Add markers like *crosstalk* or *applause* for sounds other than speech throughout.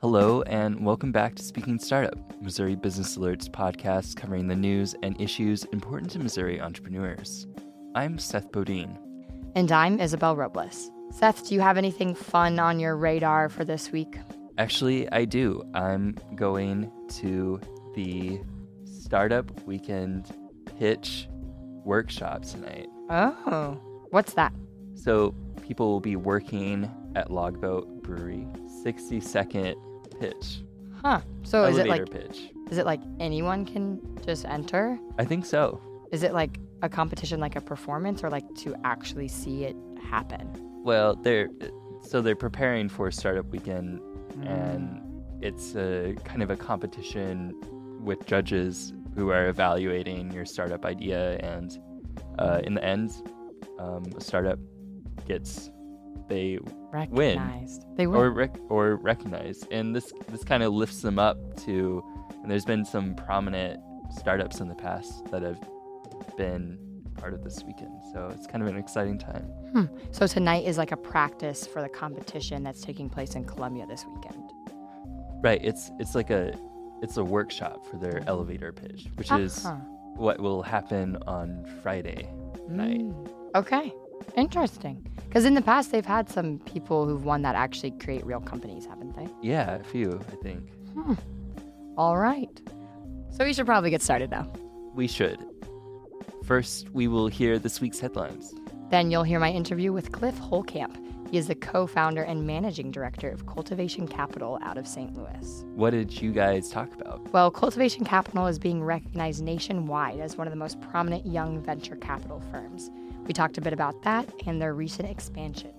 Hello, and welcome back to Speaking Startup, Missouri Business Alerts podcast covering the news and issues important to Missouri entrepreneurs. I'm Seth Bodine. And I'm Isabel Robles. Seth, do you have anything fun on your radar for this week? Actually, I do. I'm going to the Startup Weekend Pitch Workshop tonight. Oh, what's that? So, people will be working at Logboat Brewery. 60 second pitch. Huh. So is it like pitch. is it like anyone can just enter? I think so. Is it like a competition like a performance or like to actually see it happen? Well, they're so they're preparing for Startup Weekend, Mm. and it's a kind of a competition with judges who are evaluating your startup idea, and uh, in the end, um, a startup gets they Recognized. They win. or rec- or recognized, and this this kind of lifts them up to. And there's been some prominent startups in the past that have been part of this weekend, so it's kind of an exciting time. so tonight is like a practice for the competition that's taking place in Columbia this weekend. Right. It's it's like a it's a workshop for their elevator pitch, which is Uh-huh. what will happen on Friday night. Mm, Okay. Interesting. Because in the past, they've had some people who've won that actually create real companies, haven't they? Yeah, a few, I think. Hmm. All right. So we should probably get started now. We should. First, we will hear this week's headlines. Then you'll hear my interview with Cliff Holekamp. He is the co founder and managing director of Cultivation Capital out of St. Louis. What did you guys talk about? Well, Cultivation Capital is being recognized nationwide as one of the most prominent young venture capital firms. We talked a bit about that and their recent expansion.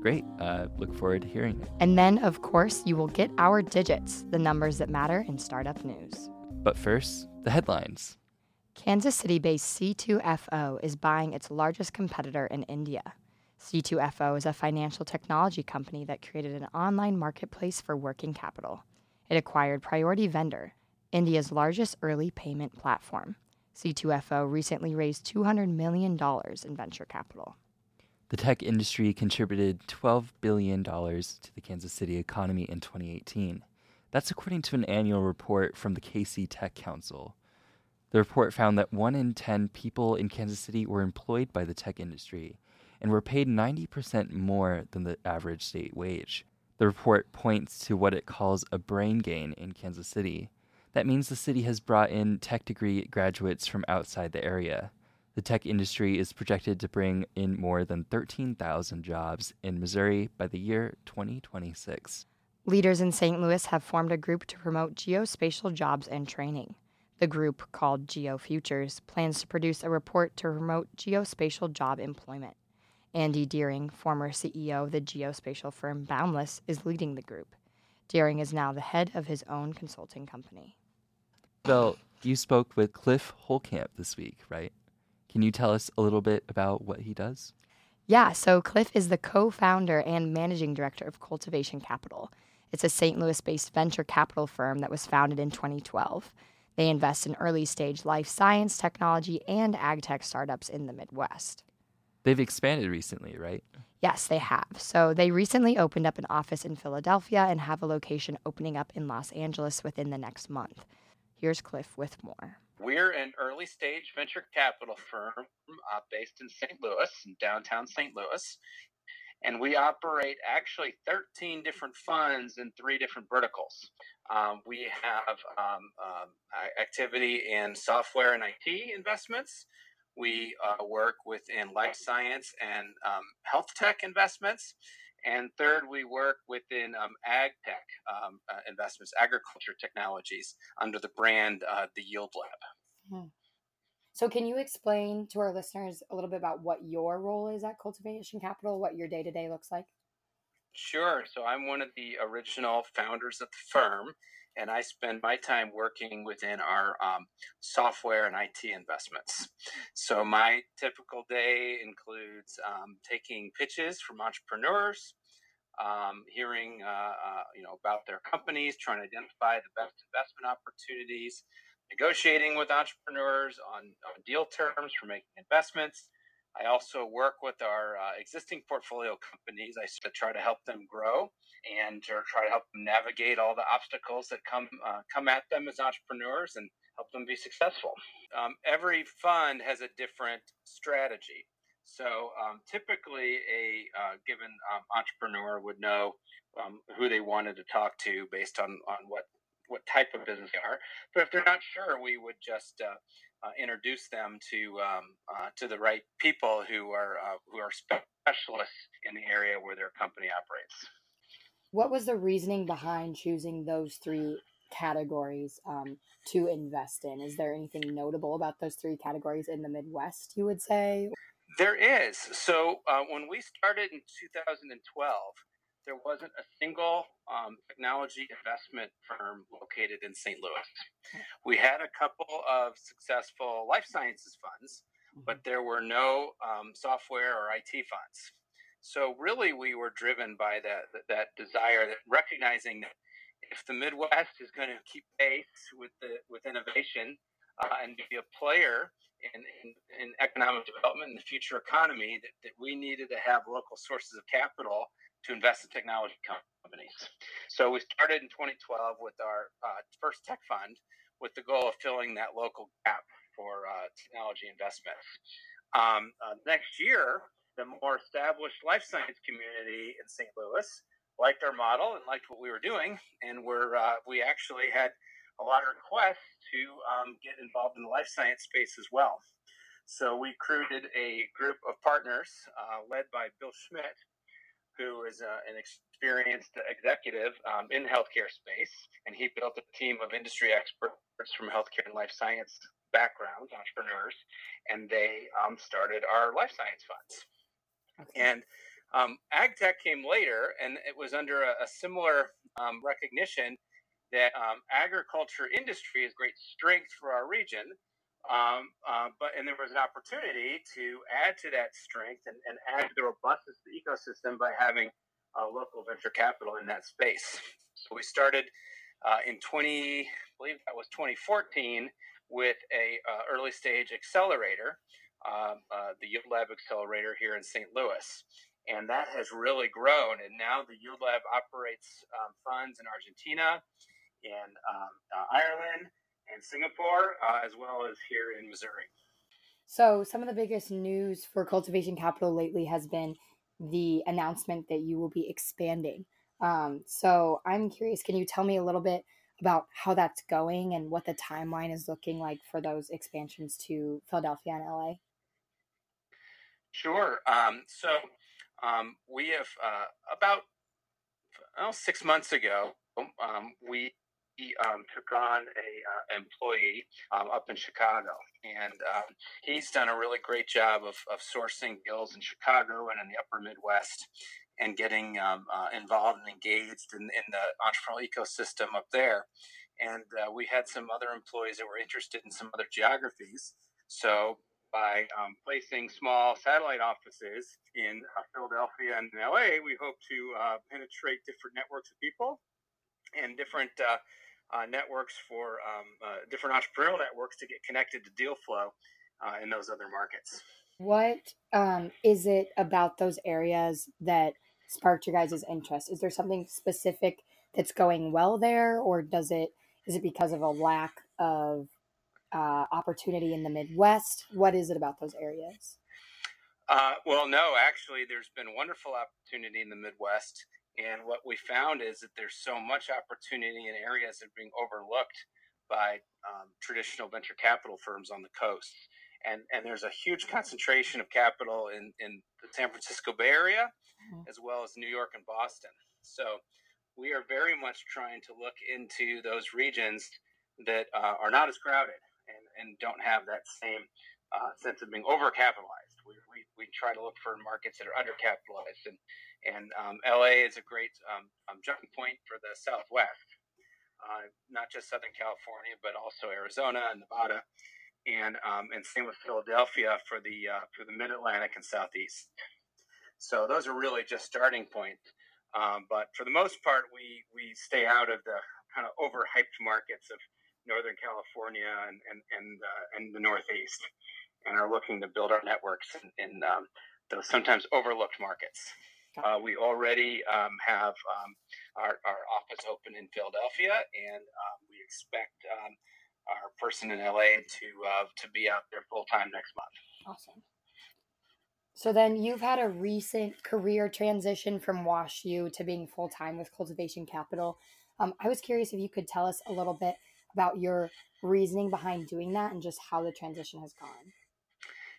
Great. Uh, look forward to hearing it. And then, of course, you will get our digits, the numbers that matter in startup news. But first, the headlines. Kansas City based C2FO is buying its largest competitor in India. C2FO is a financial technology company that created an online marketplace for working capital. It acquired Priority Vendor, India's largest early payment platform. C2FO recently raised $200 million in venture capital. The tech industry contributed $12 billion to the Kansas City economy in 2018. That's according to an annual report from the KC Tech Council. The report found that 1 in 10 people in Kansas City were employed by the tech industry and were paid 90% more than the average state wage. The report points to what it calls a brain gain in Kansas City. That means the city has brought in tech degree graduates from outside the area. The tech industry is projected to bring in more than 13,000 jobs in Missouri by the year 2026. Leaders in St. Louis have formed a group to promote geospatial jobs and training. The group, called GeoFutures, plans to produce a report to promote geospatial job employment. Andy Dearing, former CEO of the geospatial firm Boundless, is leading the group. Dearing is now the head of his own consulting company. Well, you spoke with Cliff Holekamp this week, right? Can you tell us a little bit about what he does? Yeah, so Cliff is the co founder and managing director of Cultivation Capital. It's a St. Louis based venture capital firm that was founded in 2012. They invest in early stage life science, technology, and ag tech startups in the Midwest. They've expanded recently, right? Yes, they have. So they recently opened up an office in Philadelphia and have a location opening up in Los Angeles within the next month. Here's Cliff with more. We're an early stage venture capital firm uh, based in St. Louis, in downtown St. Louis. And we operate actually 13 different funds in three different verticals. Um, we have um, um, activity in software and IT investments. We uh, work within life science and um, health tech investments. And third, we work within um, ag tech um, uh, investments, agriculture technologies, under the brand uh, the Yield Lab. So, can you explain to our listeners a little bit about what your role is at Cultivation Capital, what your day to day looks like? Sure. So I'm one of the original founders of the firm, and I spend my time working within our um, software and IT investments. So my typical day includes um, taking pitches from entrepreneurs, um, hearing uh, uh, you know about their companies, trying to identify the best investment opportunities, negotiating with entrepreneurs on, on deal terms for making investments. I also work with our uh, existing portfolio companies. I try to help them grow and try to help them navigate all the obstacles that come uh, come at them as entrepreneurs and help them be successful. Um, every fund has a different strategy. So um, typically, a uh, given um, entrepreneur would know um, who they wanted to talk to based on, on what what type of business they are. But if they're not sure, we would just uh, uh, introduce them to um, uh, to the right people who are uh, who are specialists in the area where their company operates. What was the reasoning behind choosing those three categories um, to invest in? Is there anything notable about those three categories in the Midwest? You would say there is. So uh, when we started in 2012 there wasn't a single um, technology investment firm located in St. Louis. We had a couple of successful life sciences funds, but mm-hmm. there were no um, software or IT funds. So really, we were driven by that that desire, that recognizing that if the Midwest is going to keep pace with the with innovation uh, and be a player in, in, in, economic development in the future economy, that, that we needed to have local sources of capital to invest in technology companies. So we started in 2012 with our uh, first tech fund with the goal of filling that local gap for uh, technology investments. Um, uh, next year, the more established life science community in St. Louis liked our model and liked what we were doing, and we're uh, we actually had a lot of requests to um, get involved in the life science space as well. So we recruited a group of partners uh, led by Bill Schmidt, who is uh, an experienced executive um, in the healthcare space, and he built a team of industry experts from healthcare and life science backgrounds, entrepreneurs, and they um, started our life science funds. Okay. And um, AgTech came later, and it was under a, a similar um, recognition that um, agriculture industry is great strength for our region, um, uh, but and there was an opportunity to add to that strength and, and add to the robustness of the ecosystem by having uh, local venture capital in that space. So we started uh, in 20, I believe that was 2014, with a uh, early stage accelerator, um, uh, the Yield Lab Accelerator here in St. Louis. And that has really grown. And now the Yield Lab operates um, funds in Argentina, in um, uh, Ireland, and Singapore, uh, as well as here in Missouri. So, some of the biggest news for Cultivation Capital lately has been the announcement that you will be expanding. Um, so, I'm curious, can you tell me a little bit about how that's going and what the timeline is looking like for those expansions to Philadelphia and LA? Sure. Um, so, um, we have uh, about well, six months ago, um, we he um, took on a uh, employee um, up in Chicago, and um, he's done a really great job of, of sourcing deals in Chicago and in the Upper Midwest, and getting um, uh, involved and engaged in, in, the entrepreneurial ecosystem up there. And uh, we had some other employees that were interested in some other geographies, so. By um, placing small satellite offices in uh, Philadelphia and LA, we hope to uh, penetrate different networks of people and different uh, uh, networks for um, uh, different entrepreneurial networks to get connected to deal flow uh, in those other markets. What um, is it about those areas that sparked your guys' interest? Is there something specific that's going well there, or does it is it because of a lack of uh, opportunity in the Midwest? What is it about those areas? Uh, well, no, actually, there's been wonderful opportunity in the Midwest. And what we found is that there's so much opportunity in areas that are being overlooked by um, traditional venture capital firms on the coast. And, and there's a huge concentration of capital in, in the San Francisco Bay Area, mm-hmm. as well as New York and Boston. So we are very much trying to look into those regions that uh, are not as crowded and, and don't have that same uh, sense of being overcapitalized. We, we, we try to look for markets that are undercapitalized and and um, LA is a great um, um, jumping point for the Southwest, uh, not just Southern California, but also Arizona and Nevada, and um, and same with Philadelphia for the uh, for the Mid Atlantic and Southeast. So those are really just starting points. Um, but for the most part, we we stay out of the kind of overhyped markets of Northern California and and and, uh, and the Northeast, and are looking to build our networks in, in um, those sometimes overlooked markets. Uh, we already um, have um, our, our office open in Philadelphia, and um, we expect um, our person in LA to uh, to be out there full time next month. Awesome. So then you've had a recent career transition from WashU to being full time with Cultivation Capital. Um, I was curious if you could tell us a little bit about your reasoning behind doing that and just how the transition has gone.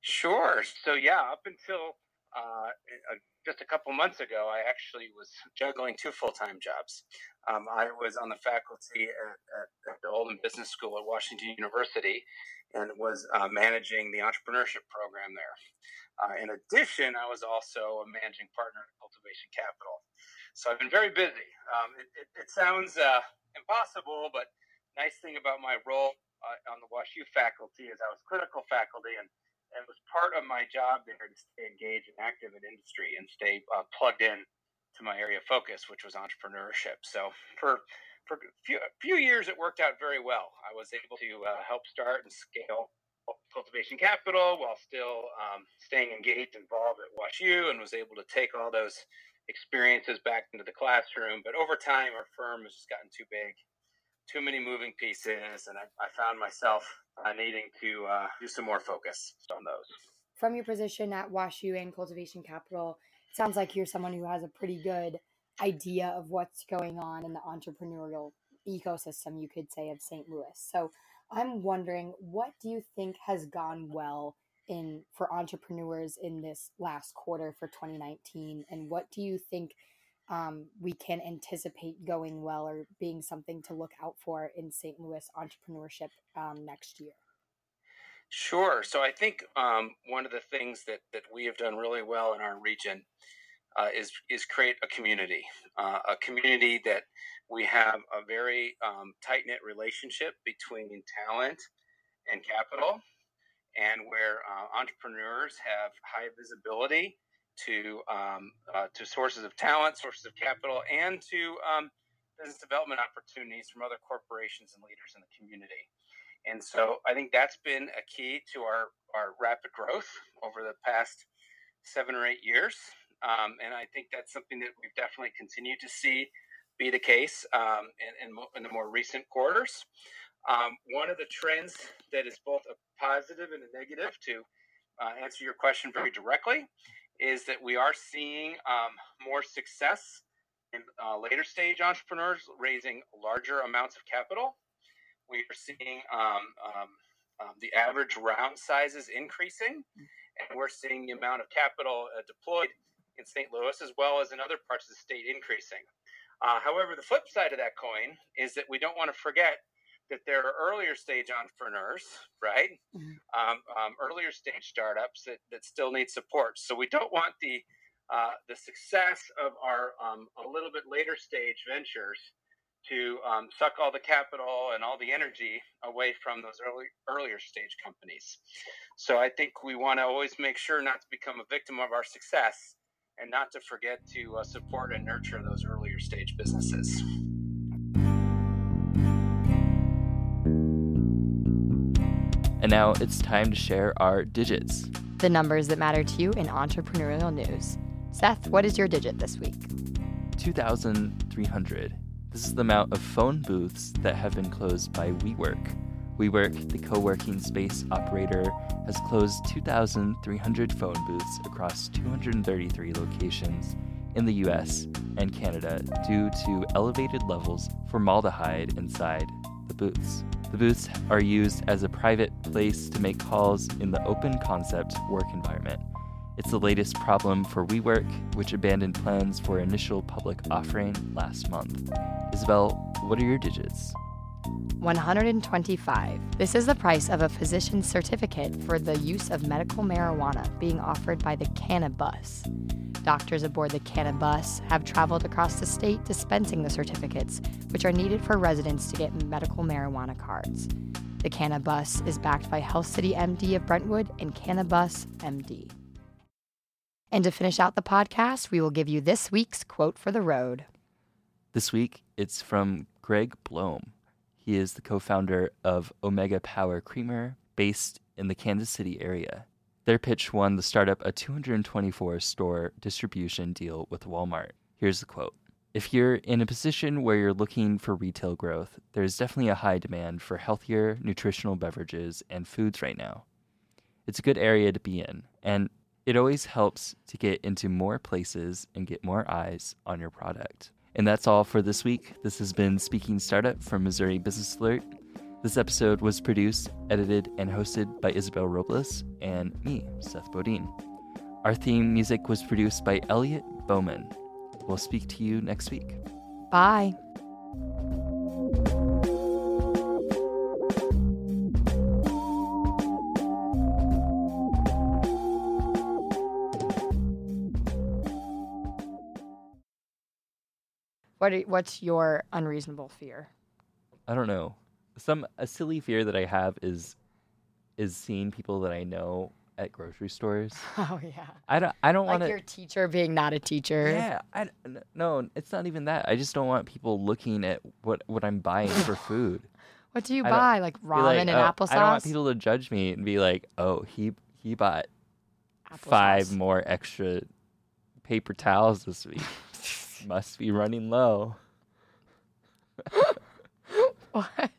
Sure. So yeah, up until uh, just a couple months ago, I actually was juggling two full time jobs. Um, I was on the faculty at, at, at, the Olin Business School at Washington University and was uh, managing the entrepreneurship program there. Uh, in addition, I was also a managing partner at Cultivation Capital. So I've been very busy. Um, it, it, it, sounds uh, impossible, but nice thing about my role uh, on the WashU faculty is I was clinical faculty and it was part of my job there to stay engaged and active in industry and stay uh, plugged in to my area of focus, which was entrepreneurship. So for for a few, few years, it worked out very well. I was able to uh, help start and scale cultivation capital while still um, staying engaged, involved at WashU, and was able to take all those experiences back into the classroom. But over time, our firm has just gotten too big too many moving pieces, and I, I found myself uh, needing to uh, do some more focus on those. From your position at WashU and Cultivation Capital, it sounds like you're someone who has a pretty good idea of what's going on in the entrepreneurial ecosystem, you could say, of St. Louis. So I'm wondering, what do you think has gone well in for entrepreneurs in this last quarter for 2019, and what do you think um, we can anticipate going well or being something to look out for in St. Louis entrepreneurship um, next year? Sure. So I think um, one of the things that, that we have done really well in our region uh, is is create a community, uh, a community that we have a very um, tight knit relationship between talent and capital, and where uh, entrepreneurs have high visibility to um, uh, to sources of talent, sources of capital, and to um, business development opportunities from other corporations and leaders in the community. And so I think that's been a key to our, our rapid growth over the past seven or eight years. Um, and I think that's something that we've definitely continued to see be the case um, in, in, in, the more recent quarters. Um, one of the trends that is both a positive and a negative to uh, answer your question very directly is that we are seeing um, more success in uh, later stage entrepreneurs raising larger amounts of capital. We are seeing um, um, um, the average round sizes increasing, and we're seeing the amount of capital uh, deployed in St. Louis as well as in other parts of the state increasing. Uh, however, the flip side of that coin is that we don't want to forget that there are earlier stage entrepreneurs, right? Mm-hmm. Um, um, earlier stage startups that, that still need support. So we don't want the uh, the success of our um, a little bit later stage ventures to um, suck all the capital and all the energy away from those early earlier stage companies. So I think we want to always make sure not to become a victim of our success and not to forget to uh, support and nurture those earlier stage businesses. Now it's time to share our digits. The numbers that matter to you in entrepreneurial news. Seth, what is your digit this week? 2,300. This is the amount of phone booths that have been closed by WeWork. WeWork, the co working space operator, has closed 2,300 phone booths across 233 locations in the US and Canada due to elevated levels of formaldehyde inside the booths. The booths are used as a private place to make calls in the open concept work environment. It's the latest problem for WeWork, which abandoned plans for initial public offering last month. Isabel, what are your digits? 125. This is the price of a physician's certificate for the use of medical marijuana being offered by the Cannabus. Doctors aboard the Cannabus have traveled across the state dispensing the certificates, which are needed for residents to get medical marijuana cards. The Cannabus is backed by Health City MD of Brentwood and Cannabus MD. And to finish out the podcast, we will give you this week's quote for the road. This week, it's from Greg Blome. He is the co founder of Omega Power Creamer, based in the Kansas City area. Their pitch won the startup a 224 store distribution deal with Walmart. Here's the quote If you're in a position where you're looking for retail growth, there's definitely a high demand for healthier, nutritional beverages and foods right now. It's a good area to be in, and it always helps to get into more places and get more eyes on your product. And that's all for this week. This has been Speaking Startup from Missouri Business Alert. This episode was produced, edited, and hosted by Isabel Robles and me, Seth Bodine. Our theme music was produced by Elliot Bowman. We'll speak to you next week. Bye. What what's your unreasonable fear? I don't know. Some a silly fear that I have is is seeing people that I know at grocery stores. *laughs* Oh yeah. I don't I don't Like want your teacher being not a teacher. Yeah, I no, it's not even that. I just don't want people looking at what what I'm buying for *laughs* food. What do you I buy? Like ramen like, and oh, applesauce. I don't want people to judge me and be like, "Oh, he he bought five more extra paper towels this week. *laughs* Must be running low." What?